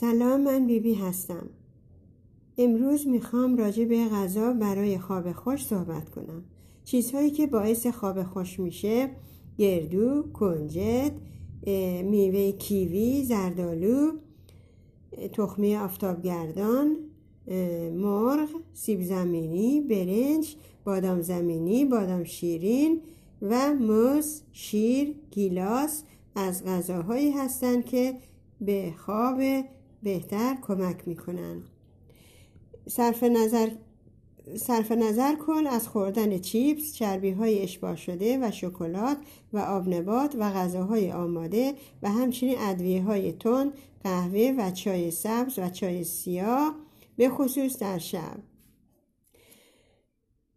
سلام من بیبی بی هستم. امروز می‌خوام راجع به غذا برای خواب خوش صحبت کنم. چیزهایی که باعث خواب خوش میشه گردو، کنجد، میوه کیوی، زردالو، تخمه آفتابگردان، مرغ، سیب زمینی، برنج، بادام زمینی، بادام شیرین و موز، شیر، گیلاس از غذاهایی هستند که به خواب بهتر کمک می‌کنن صرف نظر صرف نظر کن از خوردن چیپس، چربی های اشباه شده و شکلات و آبنبات و غذاهای آماده و همچنین ادویه های تون، قهوه و چای سبز و چای سیاه به خصوص در شب.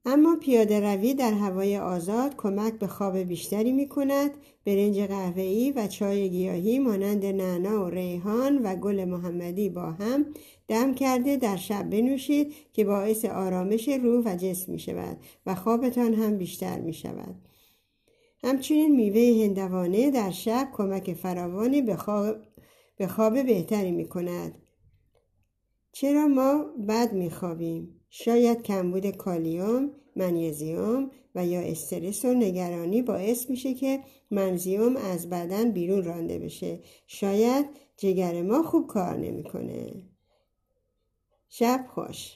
اما پیاده روی در هوای آزاد کمک به خواب بیشتری می کند برنج قهوه‌ای و چای گیاهی مانند نعنا و ریحان و گل محمدی با هم دم کرده در شب بنوشید که باعث آرامش روح و جسم می شود و خوابتان هم بیشتر می شود همچنین میوه هندوانه در شب کمک فراوانی به خواب, به خواب بهتری می کند چرا ما بد می خوابیم؟ شاید کمبود کالیوم، منیزیوم و یا استرس و نگرانی باعث میشه که منزیوم از بدن بیرون رانده بشه. شاید جگر ما خوب کار نمی‌کنه. شب خوش.